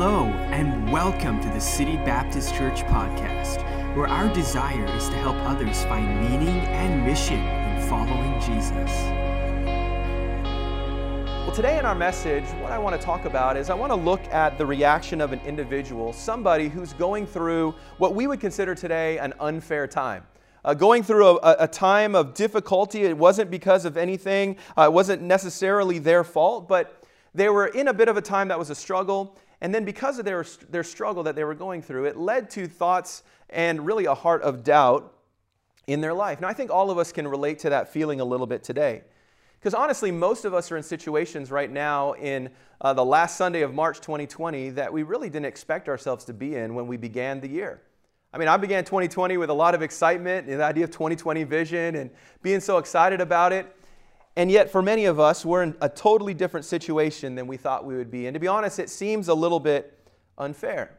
Hello, and welcome to the City Baptist Church podcast, where our desire is to help others find meaning and mission in following Jesus. Well, today in our message, what I want to talk about is I want to look at the reaction of an individual, somebody who's going through what we would consider today an unfair time. Uh, going through a, a, time of difficulty. It wasn't because of anything, uh, it wasn't necessarily their fault, but they were in a bit of a time that was a struggle. And then, because of their, their struggle that they were going through, it led to thoughts and really a heart of doubt in their life. Now, I think all of us can relate to that feeling a little bit today. Because honestly, most of us are in situations right now in uh, the last Sunday of March 2020 that we really didn't expect ourselves to be in when we began the year. I mean, I began 2020 with a lot of excitement and the idea of 2020 vision and being so excited about it. And yet, for many of us, we're in a totally different situation than we thought we would be. And to be honest, it seems a little bit unfair.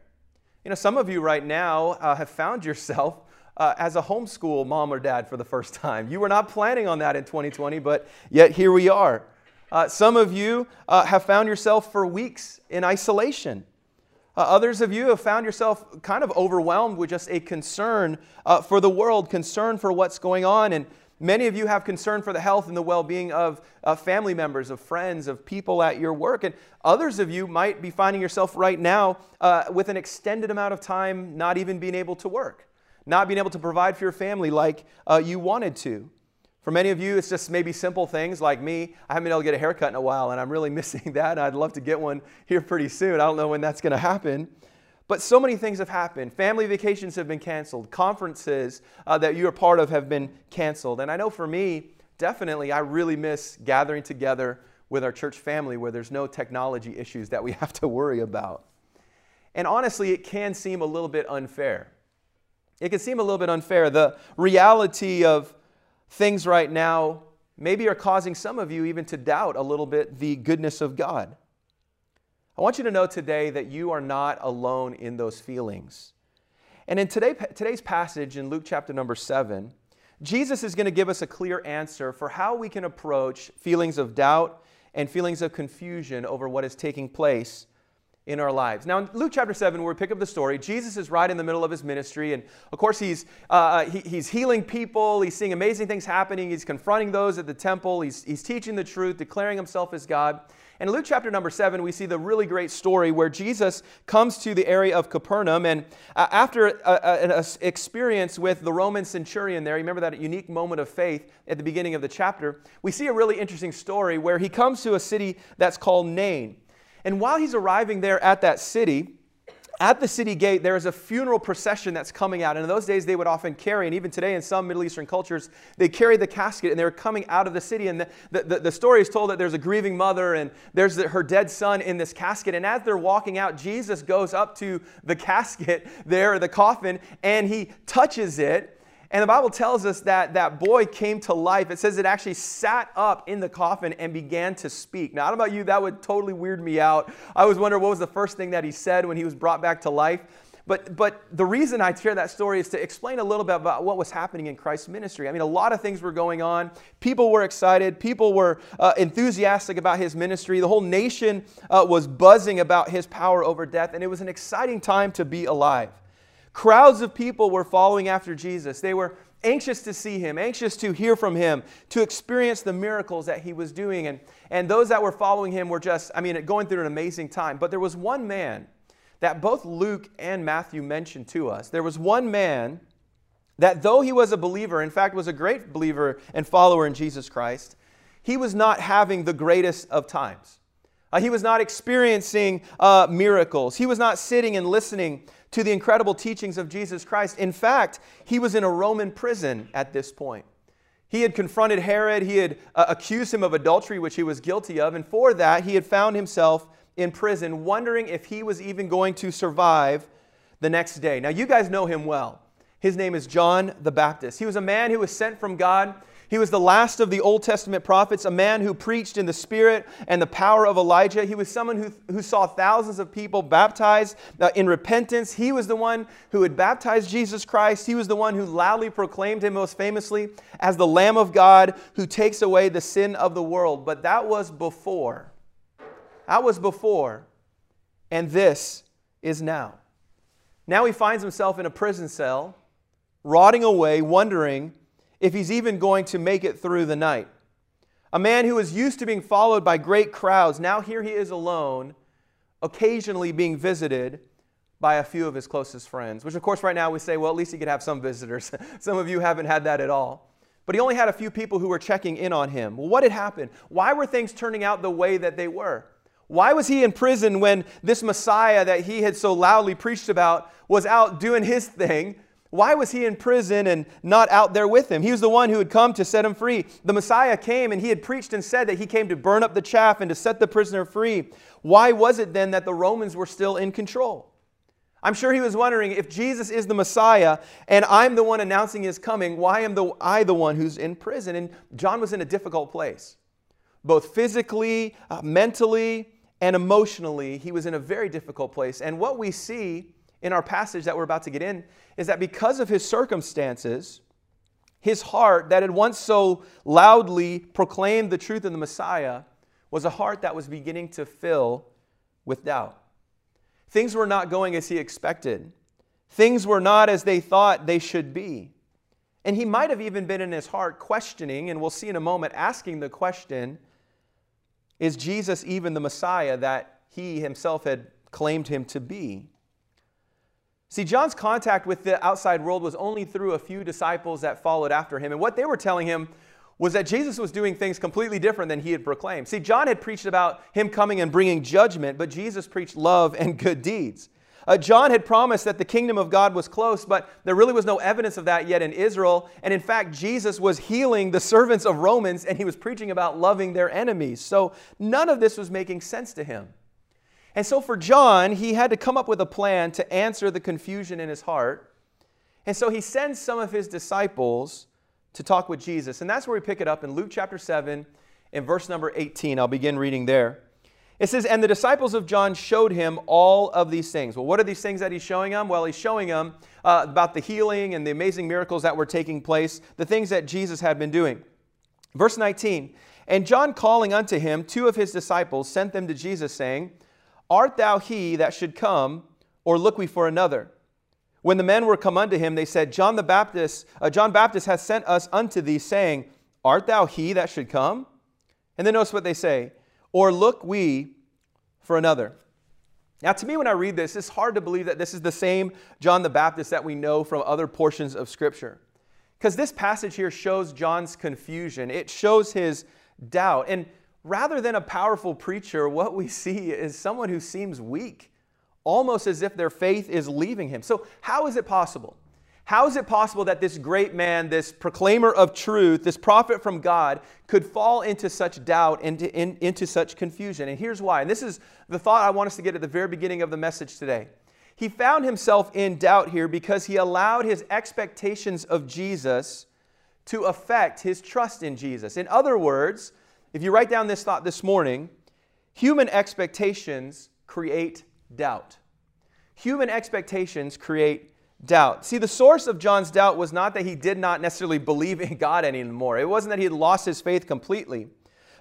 You know, some of you right now uh, have found yourself uh, as a homeschool mom or dad for the first time. You were not planning on that in 2020, but yet here we are. Uh, some of you uh, have found yourself for weeks in isolation. Uh, others of you have found yourself kind of overwhelmed with just a concern uh, for the world, concern for what's going on, and Many of you have concern for the health and the well being of uh, family members, of friends, of people at your work. And others of you might be finding yourself right now uh, with an extended amount of time not even being able to work, not being able to provide for your family like uh, you wanted to. For many of you, it's just maybe simple things like me. I haven't been able to get a haircut in a while, and I'm really missing that. I'd love to get one here pretty soon. I don't know when that's going to happen. But so many things have happened. Family vacations have been canceled. Conferences uh, that you're part of have been canceled. And I know for me, definitely, I really miss gathering together with our church family where there's no technology issues that we have to worry about. And honestly, it can seem a little bit unfair. It can seem a little bit unfair. The reality of things right now maybe are causing some of you even to doubt a little bit the goodness of God. I want you to know today that you are not alone in those feelings. And in today, today's passage in Luke chapter number 7, Jesus is going to give us a clear answer for how we can approach feelings of doubt and feelings of confusion over what is taking place in our lives. Now, in Luke chapter 7, where we pick up the story, Jesus is right in the middle of his ministry. And of course, he's, uh, he, he's healing people, he's seeing amazing things happening, he's confronting those at the temple, he's, he's teaching the truth, declaring himself as God. In Luke chapter number seven, we see the really great story where Jesus comes to the area of Capernaum. And uh, after an experience with the Roman centurion there, remember that unique moment of faith at the beginning of the chapter, we see a really interesting story where he comes to a city that's called Nain. And while he's arriving there at that city, at the city gate, there is a funeral procession that's coming out. And in those days, they would often carry, and even today in some Middle Eastern cultures, they carry the casket and they're coming out of the city. And the, the, the story is told that there's a grieving mother and there's the, her dead son in this casket. And as they're walking out, Jesus goes up to the casket there, the coffin, and he touches it. And the Bible tells us that that boy came to life. It says it actually sat up in the coffin and began to speak. Now, I don't know about you, that would totally weird me out. I was wondering what was the first thing that he said when he was brought back to life. But, but the reason I share that story is to explain a little bit about what was happening in Christ's ministry. I mean, a lot of things were going on. People were excited. People were uh, enthusiastic about his ministry. The whole nation uh, was buzzing about his power over death. And it was an exciting time to be alive. Crowds of people were following after Jesus. They were anxious to see him, anxious to hear from him, to experience the miracles that he was doing. And, and those that were following him were just, I mean, going through an amazing time. But there was one man that both Luke and Matthew mentioned to us. There was one man that, though he was a believer, in fact, was a great believer and follower in Jesus Christ, he was not having the greatest of times. Uh, he was not experiencing uh, miracles. He was not sitting and listening to the incredible teachings of Jesus Christ. In fact, he was in a Roman prison at this point. He had confronted Herod, he had uh, accused him of adultery, which he was guilty of, and for that, he had found himself in prison, wondering if he was even going to survive the next day. Now, you guys know him well. His name is John the Baptist. He was a man who was sent from God he was the last of the Old Testament prophets, a man who preached in the spirit and the power of Elijah. He was someone who, who saw thousands of people baptized uh, in repentance. He was the one who had baptized Jesus Christ. He was the one who loudly proclaimed him most famously as the Lamb of God who takes away the sin of the world. But that was before. That was before. And this is now. Now he finds himself in a prison cell, rotting away, wondering if he's even going to make it through the night. A man who was used to being followed by great crowds, now here he is alone, occasionally being visited by a few of his closest friends, which, of course, right now we say, well, at least he could have some visitors. some of you haven't had that at all. But he only had a few people who were checking in on him. Well, what had happened? Why were things turning out the way that they were? Why was he in prison when this Messiah that he had so loudly preached about was out doing his thing? Why was he in prison and not out there with him? He was the one who had come to set him free. The Messiah came and he had preached and said that he came to burn up the chaff and to set the prisoner free. Why was it then that the Romans were still in control? I'm sure he was wondering if Jesus is the Messiah and I'm the one announcing his coming, why am the, I the one who's in prison? And John was in a difficult place. Both physically, uh, mentally, and emotionally, he was in a very difficult place. And what we see in our passage that we're about to get in is that because of his circumstances, his heart that had once so loudly proclaimed the truth of the Messiah was a heart that was beginning to fill with doubt. Things were not going as he expected. Things were not as they thought they should be. And he might have even been in his heart questioning, and we'll see in a moment, asking the question Is Jesus even the Messiah that he himself had claimed him to be? See, John's contact with the outside world was only through a few disciples that followed after him. And what they were telling him was that Jesus was doing things completely different than he had proclaimed. See, John had preached about him coming and bringing judgment, but Jesus preached love and good deeds. Uh, John had promised that the kingdom of God was close, but there really was no evidence of that yet in Israel. And in fact, Jesus was healing the servants of Romans and he was preaching about loving their enemies. So none of this was making sense to him. And so for John, he had to come up with a plan to answer the confusion in his heart. And so he sends some of his disciples to talk with Jesus. And that's where we pick it up in Luke chapter 7 in verse number 18. I'll begin reading there. It says, And the disciples of John showed him all of these things. Well, what are these things that he's showing them? Well, he's showing them uh, about the healing and the amazing miracles that were taking place, the things that Jesus had been doing. Verse 19 And John calling unto him two of his disciples sent them to Jesus, saying, Art thou he that should come, or look we for another? When the men were come unto him, they said, John the Baptist, uh, John Baptist hath sent us unto thee, saying, Art thou he that should come? And then notice what they say, Or look we for another. Now, to me, when I read this, it's hard to believe that this is the same John the Baptist that we know from other portions of Scripture. Because this passage here shows John's confusion, it shows his doubt. And rather than a powerful preacher, what we see is someone who seems weak almost as if their faith is leaving him. So, how is it possible? How is it possible that this great man, this proclaimer of truth, this prophet from God, could fall into such doubt, into, in, into such confusion? And here's why. And this is the thought I want us to get at the very beginning of the message today. He found himself in doubt here because he allowed his expectations of Jesus to affect his trust in Jesus. In other words, if you write down this thought this morning, human expectations create doubt. Human expectations create doubt. See, the source of John's doubt was not that he did not necessarily believe in God anymore, it wasn't that he had lost his faith completely.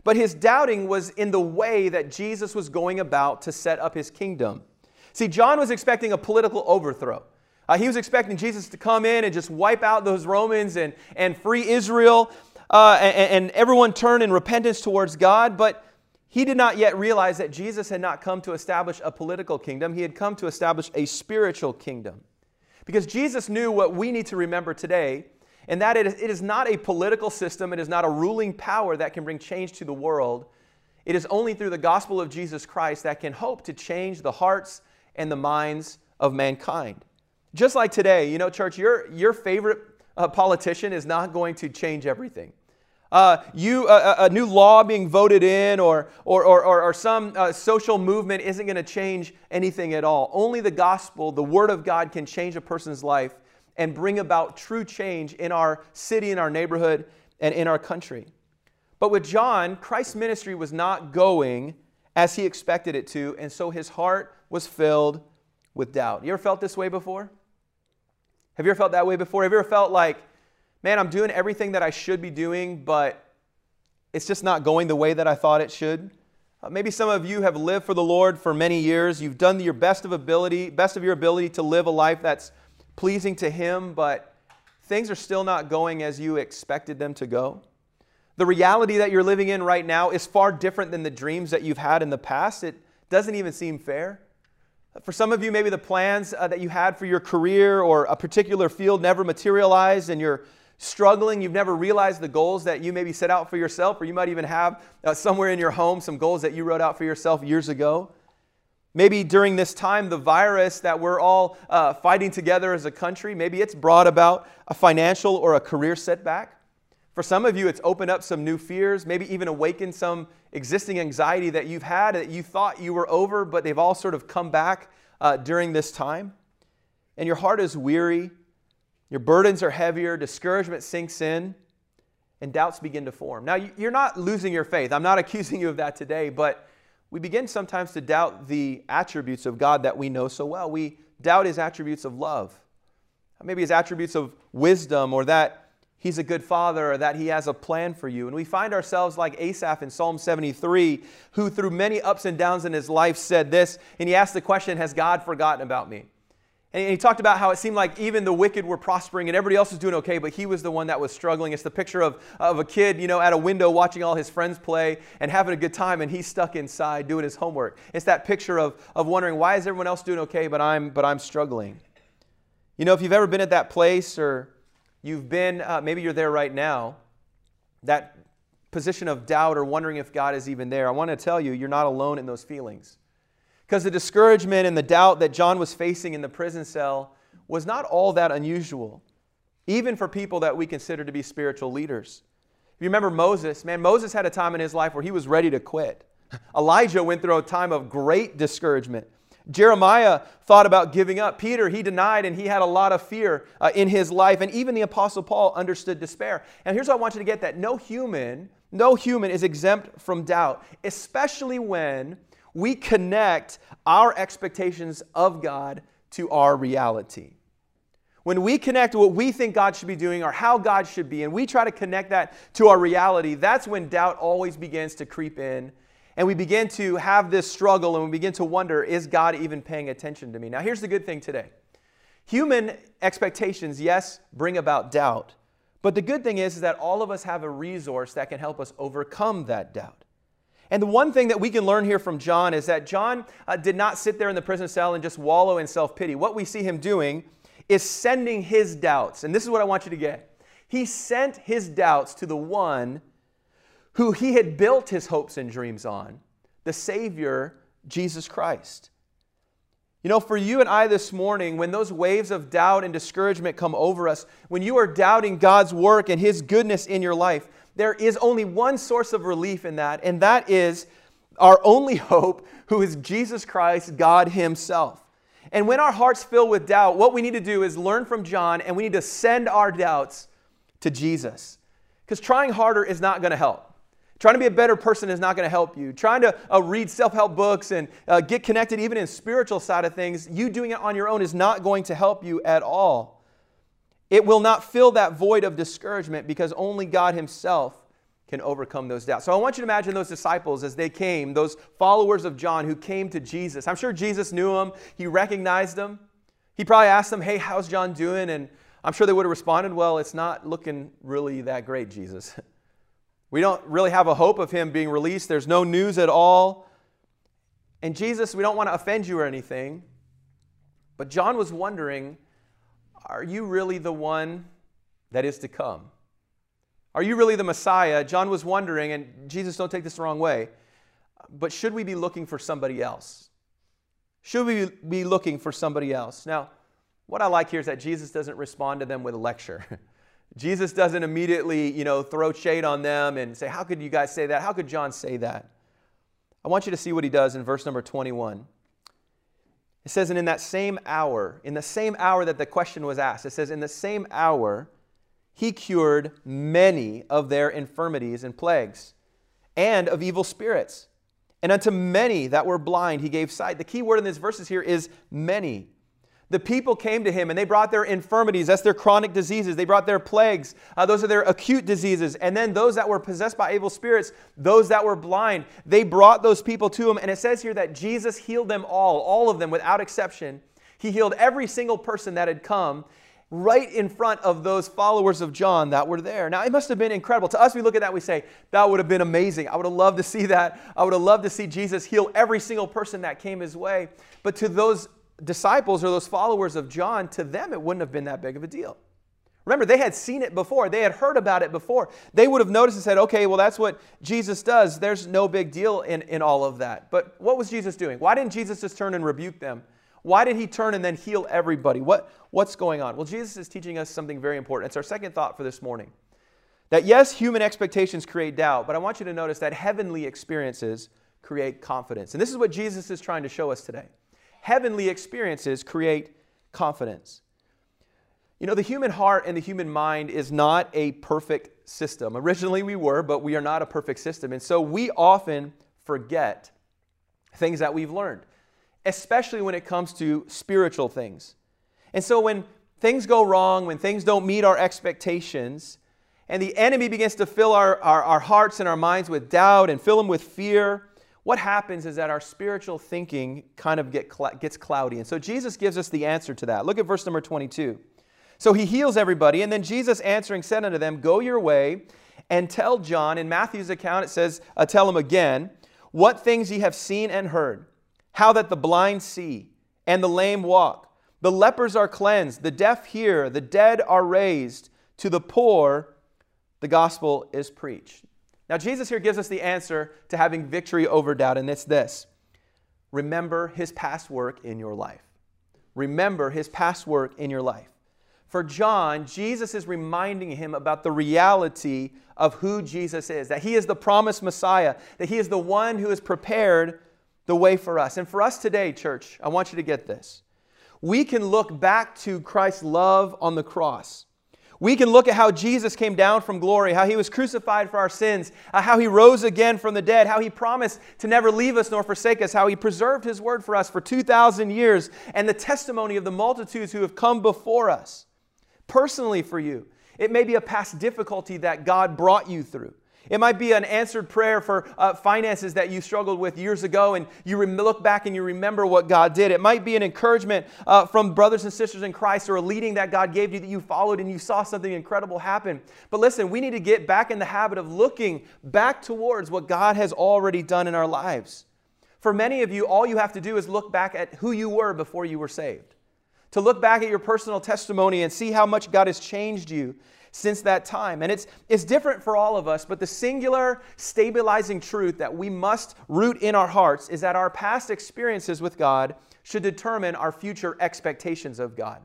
But his doubting was in the way that Jesus was going about to set up his kingdom. See, John was expecting a political overthrow. Uh, he was expecting Jesus to come in and just wipe out those Romans and, and free Israel uh, and, and everyone turn in repentance towards God. But he did not yet realize that Jesus had not come to establish a political kingdom, he had come to establish a spiritual kingdom. Because Jesus knew what we need to remember today, and that it is not a political system, it is not a ruling power that can bring change to the world. It is only through the gospel of Jesus Christ that can hope to change the hearts and the minds of mankind. Just like today, you know, church, your, your favorite uh, politician is not going to change everything uh, you, uh, a new law being voted in or, or, or, or some uh, social movement isn't going to change anything at all. Only the gospel, the word of God, can change a person's life and bring about true change in our city, in our neighborhood, and in our country. But with John, Christ's ministry was not going as he expected it to, and so his heart was filled with doubt. You ever felt this way before? Have you ever felt that way before? Have you ever felt like, man, I'm doing everything that I should be doing, but it's just not going the way that I thought it should. Uh, maybe some of you have lived for the Lord for many years. You've done your best of ability, best of your ability to live a life that's pleasing to Him, but things are still not going as you expected them to go. The reality that you're living in right now is far different than the dreams that you've had in the past. It doesn't even seem fair. For some of you, maybe the plans uh, that you had for your career or a particular field never materialized and you're struggling, you've never realized the goals that you maybe set out for yourself, or you might even have uh, somewhere in your home some goals that you wrote out for yourself years ago. Maybe during this time, the virus that we're all uh, fighting together as a country, maybe it's brought about a financial or a career setback. For some of you, it's opened up some new fears, maybe even awakened some existing anxiety that you've had that you thought you were over, but they've all sort of come back uh, during this time. And your heart is weary your burdens are heavier, discouragement sinks in, and doubts begin to form. Now, you're not losing your faith. I'm not accusing you of that today, but we begin sometimes to doubt the attributes of God that we know so well. We doubt his attributes of love, maybe his attributes of wisdom, or that he's a good father, or that he has a plan for you. And we find ourselves like Asaph in Psalm 73, who through many ups and downs in his life said this, and he asked the question Has God forgotten about me? And he talked about how it seemed like even the wicked were prospering and everybody else was doing okay, but he was the one that was struggling. It's the picture of, of a kid, you know, at a window watching all his friends play and having a good time, and he's stuck inside doing his homework. It's that picture of, of wondering, why is everyone else doing okay, but I'm, but I'm struggling? You know, if you've ever been at that place or you've been, uh, maybe you're there right now, that position of doubt or wondering if God is even there, I want to tell you, you're not alone in those feelings. Because the discouragement and the doubt that John was facing in the prison cell was not all that unusual, even for people that we consider to be spiritual leaders. If you remember Moses, man, Moses had a time in his life where he was ready to quit. Elijah went through a time of great discouragement. Jeremiah thought about giving up. Peter, he denied and he had a lot of fear uh, in his life. And even the Apostle Paul understood despair. And here's what I want you to get that no human, no human is exempt from doubt, especially when we connect our expectations of God to our reality. When we connect what we think God should be doing or how God should be, and we try to connect that to our reality, that's when doubt always begins to creep in. And we begin to have this struggle and we begin to wonder, is God even paying attention to me? Now, here's the good thing today human expectations, yes, bring about doubt. But the good thing is, is that all of us have a resource that can help us overcome that doubt. And the one thing that we can learn here from John is that John uh, did not sit there in the prison cell and just wallow in self pity. What we see him doing is sending his doubts. And this is what I want you to get. He sent his doubts to the one who he had built his hopes and dreams on, the Savior, Jesus Christ. You know, for you and I this morning, when those waves of doubt and discouragement come over us, when you are doubting God's work and His goodness in your life, there is only one source of relief in that, and that is our only hope, who is Jesus Christ, God Himself. And when our hearts fill with doubt, what we need to do is learn from John and we need to send our doubts to Jesus. Because trying harder is not going to help. Trying to be a better person is not going to help you. Trying to uh, read self help books and uh, get connected, even in spiritual side of things, you doing it on your own is not going to help you at all. It will not fill that void of discouragement because only God Himself can overcome those doubts. So I want you to imagine those disciples as they came, those followers of John who came to Jesus. I'm sure Jesus knew them, He recognized them. He probably asked them, Hey, how's John doing? And I'm sure they would have responded, Well, it's not looking really that great, Jesus. We don't really have a hope of him being released. There's no news at all. And Jesus, we don't want to offend you or anything, but John was wondering are you really the one that is to come? Are you really the Messiah? John was wondering, and Jesus, don't take this the wrong way, but should we be looking for somebody else? Should we be looking for somebody else? Now, what I like here is that Jesus doesn't respond to them with a lecture. Jesus doesn't immediately, you know, throw shade on them and say, How could you guys say that? How could John say that? I want you to see what he does in verse number 21. It says, and in that same hour, in the same hour that the question was asked, it says, in the same hour, he cured many of their infirmities and plagues and of evil spirits. And unto many that were blind, he gave sight. The key word in these verses here is many. The people came to him and they brought their infirmities. That's their chronic diseases. They brought their plagues. Uh, those are their acute diseases. And then those that were possessed by evil spirits, those that were blind, they brought those people to him. And it says here that Jesus healed them all, all of them without exception. He healed every single person that had come right in front of those followers of John that were there. Now, it must have been incredible. To us, we look at that, we say, that would have been amazing. I would have loved to see that. I would have loved to see Jesus heal every single person that came his way. But to those disciples or those followers of John, to them, it wouldn't have been that big of a deal. Remember, they had seen it before. They had heard about it before. They would have noticed and said, okay, well, that's what Jesus does. There's no big deal in, in all of that. But what was Jesus doing? Why didn't Jesus just turn and rebuke them? Why did he turn and then heal everybody? What, what's going on? Well, Jesus is teaching us something very important. It's our second thought for this morning. That yes, human expectations create doubt, but I want you to notice that heavenly experiences create confidence. And this is what Jesus is trying to show us today. Heavenly experiences create confidence. You know, the human heart and the human mind is not a perfect system. Originally we were, but we are not a perfect system. And so we often forget things that we've learned especially when it comes to spiritual things. And so when things go wrong, when things don't meet our expectations, and the enemy begins to fill our, our, our, hearts and our minds with doubt and fill them with fear, what happens is that our spiritual thinking kind of get cl- gets cloudy. And so Jesus gives us the answer to that. Look at verse number 22. So he heals everybody, and then Jesus answering said unto them, Go your way and tell John. In Matthew's account, it says, uh, Tell him again, what things ye have seen and heard how that the blind see and the lame walk, the lepers are cleansed, the deaf hear, the dead are raised, to the poor the gospel is preached. Now, Jesus here gives us the answer to having victory over doubt, and it's this remember his past work in your life. Remember his past work in your life. For John, Jesus is reminding him about the reality of who Jesus is, that he is the promised Messiah, that he is the one who has prepared the way for us. And for us today, church, I want you to get this. We can look back to Christ's love on the cross. We can look at how Jesus came down from glory, how he was crucified for our sins, uh, how he rose again from the dead, how he promised to never leave us nor forsake us, how he preserved his word for us for 2,000 years, and the testimony of the multitudes who have come before us. Personally, for you, it may be a past difficulty that God brought you through. It might be an answered prayer for uh, finances that you struggled with years ago and you look back and you remember what God did. It might be an encouragement uh, from brothers and sisters in Christ or a leading that God gave you that you followed and you saw something incredible happen. But listen, we need to get back in the habit of looking back towards what God has already done in our lives. For many of you, all you have to do is look back at who you were before you were saved. To look back at your personal testimony and see how much God has changed you since that time. And it's, it's different for all of us, but the singular stabilizing truth that we must root in our hearts is that our past experiences with God should determine our future expectations of God.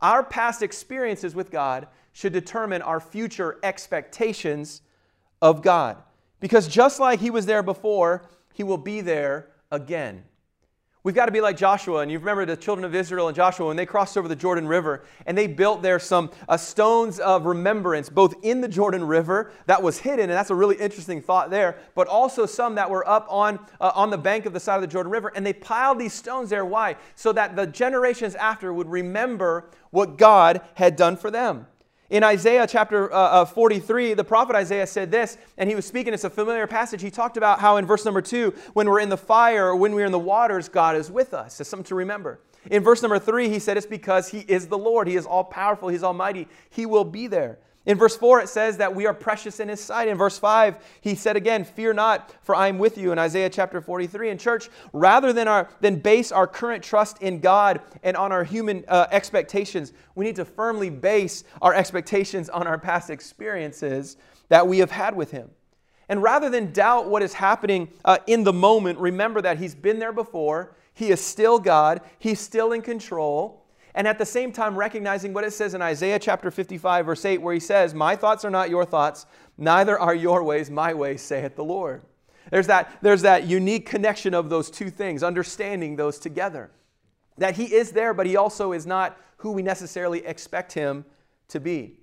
Our past experiences with God should determine our future expectations of God. Because just like He was there before, He will be there again. We've got to be like Joshua. And you remember the children of Israel and Joshua when they crossed over the Jordan River and they built there some uh, stones of remembrance, both in the Jordan River that was hidden, and that's a really interesting thought there, but also some that were up on, uh, on the bank of the side of the Jordan River. And they piled these stones there. Why? So that the generations after would remember what God had done for them. In Isaiah chapter uh, uh, 43, the prophet Isaiah said this, and he was speaking, it's a familiar passage. He talked about how in verse number two, when we're in the fire or when we're in the waters, God is with us. It's something to remember. In verse number three, he said it's because he is the Lord. He is all powerful, he's almighty. He will be there. In verse 4, it says that we are precious in his sight. In verse 5, he said again, Fear not, for I am with you in Isaiah chapter 43. In church, rather than, our, than base our current trust in God and on our human uh, expectations, we need to firmly base our expectations on our past experiences that we have had with him. And rather than doubt what is happening uh, in the moment, remember that he's been there before. He is still God. He's still in control and at the same time recognizing what it says in Isaiah chapter 55, verse 8, where he says, My thoughts are not your thoughts, neither are your ways my ways, saith the Lord. There's that, there's that unique connection of those two things, understanding those together. That he is there, but he also is not who we necessarily expect him to be.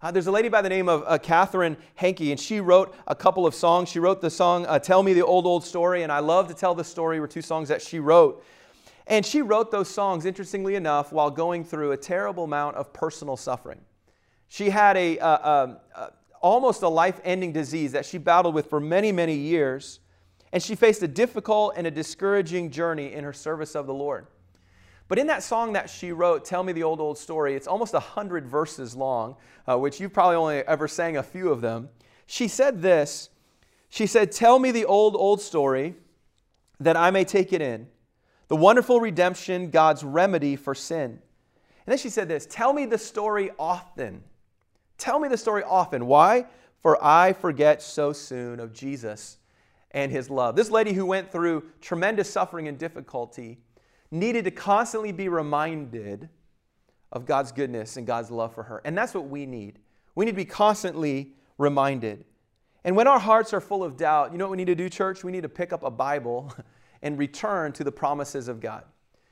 Uh, there's a lady by the name of uh, Katherine Hankey, and she wrote a couple of songs. She wrote the song uh, Tell Me the Old, Old Story, and I love to tell the story, were two songs that she wrote. And she wrote those songs, interestingly enough, while going through a terrible amount of personal suffering. She had a, a, a, a almost a life ending disease that she battled with for many, many years. And she faced a difficult and a discouraging journey in her service of the Lord. But in that song that she wrote, Tell Me the Old, Old Story, it's almost 100 verses long, uh, which you've probably only ever sang a few of them. She said this She said, Tell me the old, old story that I may take it in, the wonderful redemption, God's remedy for sin. And then she said this Tell me the story often. Tell me the story often. Why? For I forget so soon of Jesus and his love. This lady who went through tremendous suffering and difficulty needed to constantly be reminded of God's goodness and God's love for her. And that's what we need. We need to be constantly reminded. And when our hearts are full of doubt, you know what we need to do, church? We need to pick up a Bible and return to the promises of God.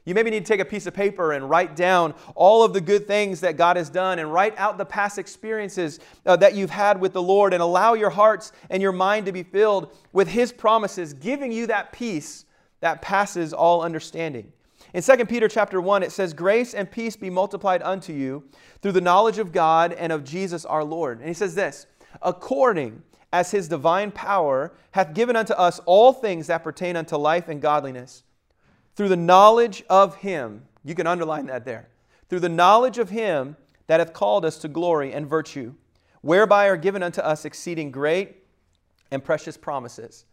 You maybe need to take a piece of paper and write down all of the good things that God has done and write out the past experiences uh, that you've had with the Lord and allow your hearts and your mind to be filled with His promises, giving you that peace that passes all understanding. In 2 Peter chapter 1, it says, Grace and peace be multiplied unto you through the knowledge of God and of Jesus our Lord. And he says this, according as his divine power hath given unto us all things that pertain unto life and godliness, through the knowledge of him, you can underline that there, through the knowledge of him that hath called us to glory and virtue, whereby are given unto us exceeding great and precious promises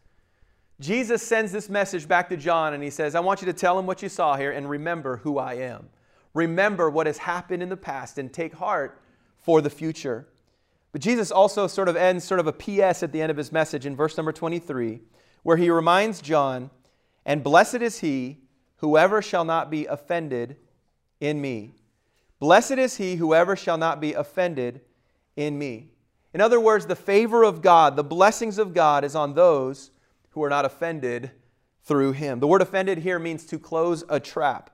Jesus sends this message back to John and he says, I want you to tell him what you saw here and remember who I am. Remember what has happened in the past and take heart for the future. But Jesus also sort of ends sort of a PS at the end of his message in verse number 23, where he reminds John, And blessed is he whoever shall not be offended in me. Blessed is he whoever shall not be offended in me. In other words, the favor of God, the blessings of God is on those who are not offended through him. The word offended here means to close a trap.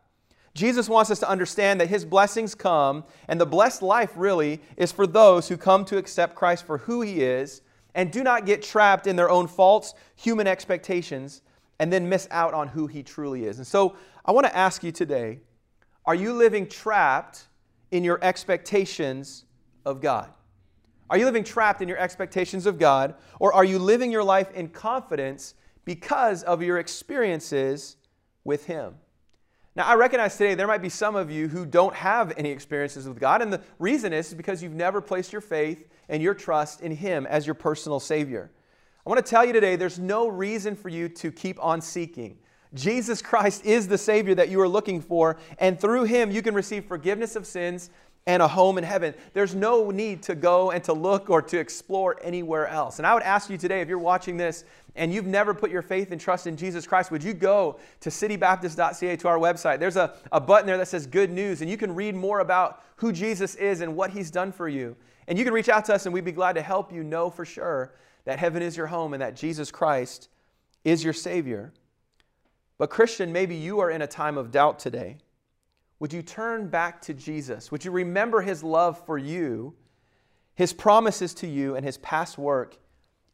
Jesus wants us to understand that his blessings come, and the blessed life really is for those who come to accept Christ for who he is and do not get trapped in their own false human expectations and then miss out on who he truly is. And so I want to ask you today are you living trapped in your expectations of God? Are you living trapped in your expectations of God, or are you living your life in confidence because of your experiences with Him? Now, I recognize today there might be some of you who don't have any experiences with God, and the reason is because you've never placed your faith and your trust in Him as your personal Savior. I want to tell you today there's no reason for you to keep on seeking. Jesus Christ is the Savior that you are looking for, and through Him you can receive forgiveness of sins and a home in heaven. There's no need to go and to look or to explore anywhere else. And I would ask you today, if you're watching this and you've never put your faith and trust in Jesus Christ, would you go to citybaptist.ca to our website? There's a, a button there that says good news, and you can read more about who Jesus is and what he's done for you. And you can reach out to us, and we'd be glad to help you know for sure that heaven is your home and that Jesus Christ is your Savior. But, Christian, maybe you are in a time of doubt today. Would you turn back to Jesus? Would you remember his love for you, his promises to you, and his past work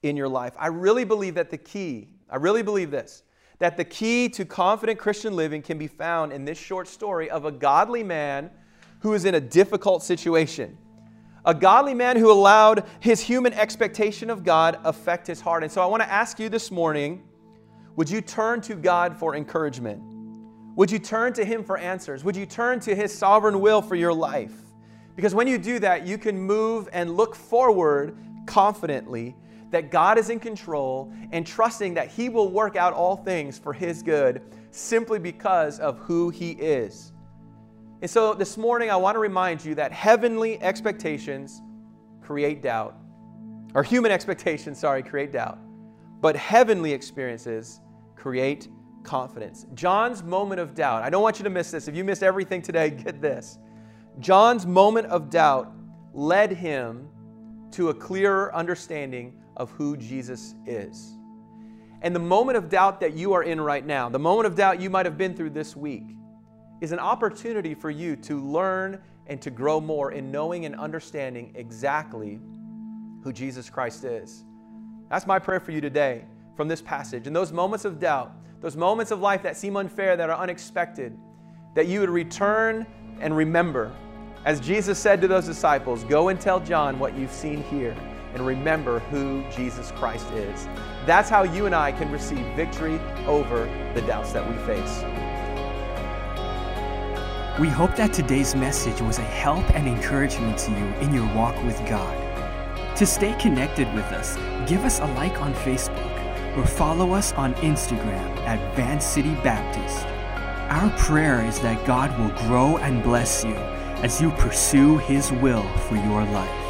in your life? I really believe that the key, I really believe this, that the key to confident Christian living can be found in this short story of a godly man who is in a difficult situation. A godly man who allowed his human expectation of God affect his heart. And so I want to ask you this morning would you turn to God for encouragement? Would you turn to Him for answers? Would you turn to His sovereign will for your life? Because when you do that, you can move and look forward confidently that God is in control and trusting that He will work out all things for His good simply because of who He is. And so this morning, I want to remind you that heavenly expectations create doubt, or human expectations, sorry, create doubt. But heavenly experiences create confidence. John's moment of doubt, I don't want you to miss this. If you missed everything today, get this. John's moment of doubt led him to a clearer understanding of who Jesus is. And the moment of doubt that you are in right now, the moment of doubt you might have been through this week, is an opportunity for you to learn and to grow more in knowing and understanding exactly who Jesus Christ is. That's my prayer for you today from this passage. In those moments of doubt, those moments of life that seem unfair, that are unexpected, that you would return and remember. As Jesus said to those disciples, go and tell John what you've seen here and remember who Jesus Christ is. That's how you and I can receive victory over the doubts that we face. We hope that today's message was a help and encouragement to you in your walk with God. To stay connected with us, give us a like on Facebook or follow us on Instagram at Van City Baptist. Our prayer is that God will grow and bless you as you pursue His will for your life.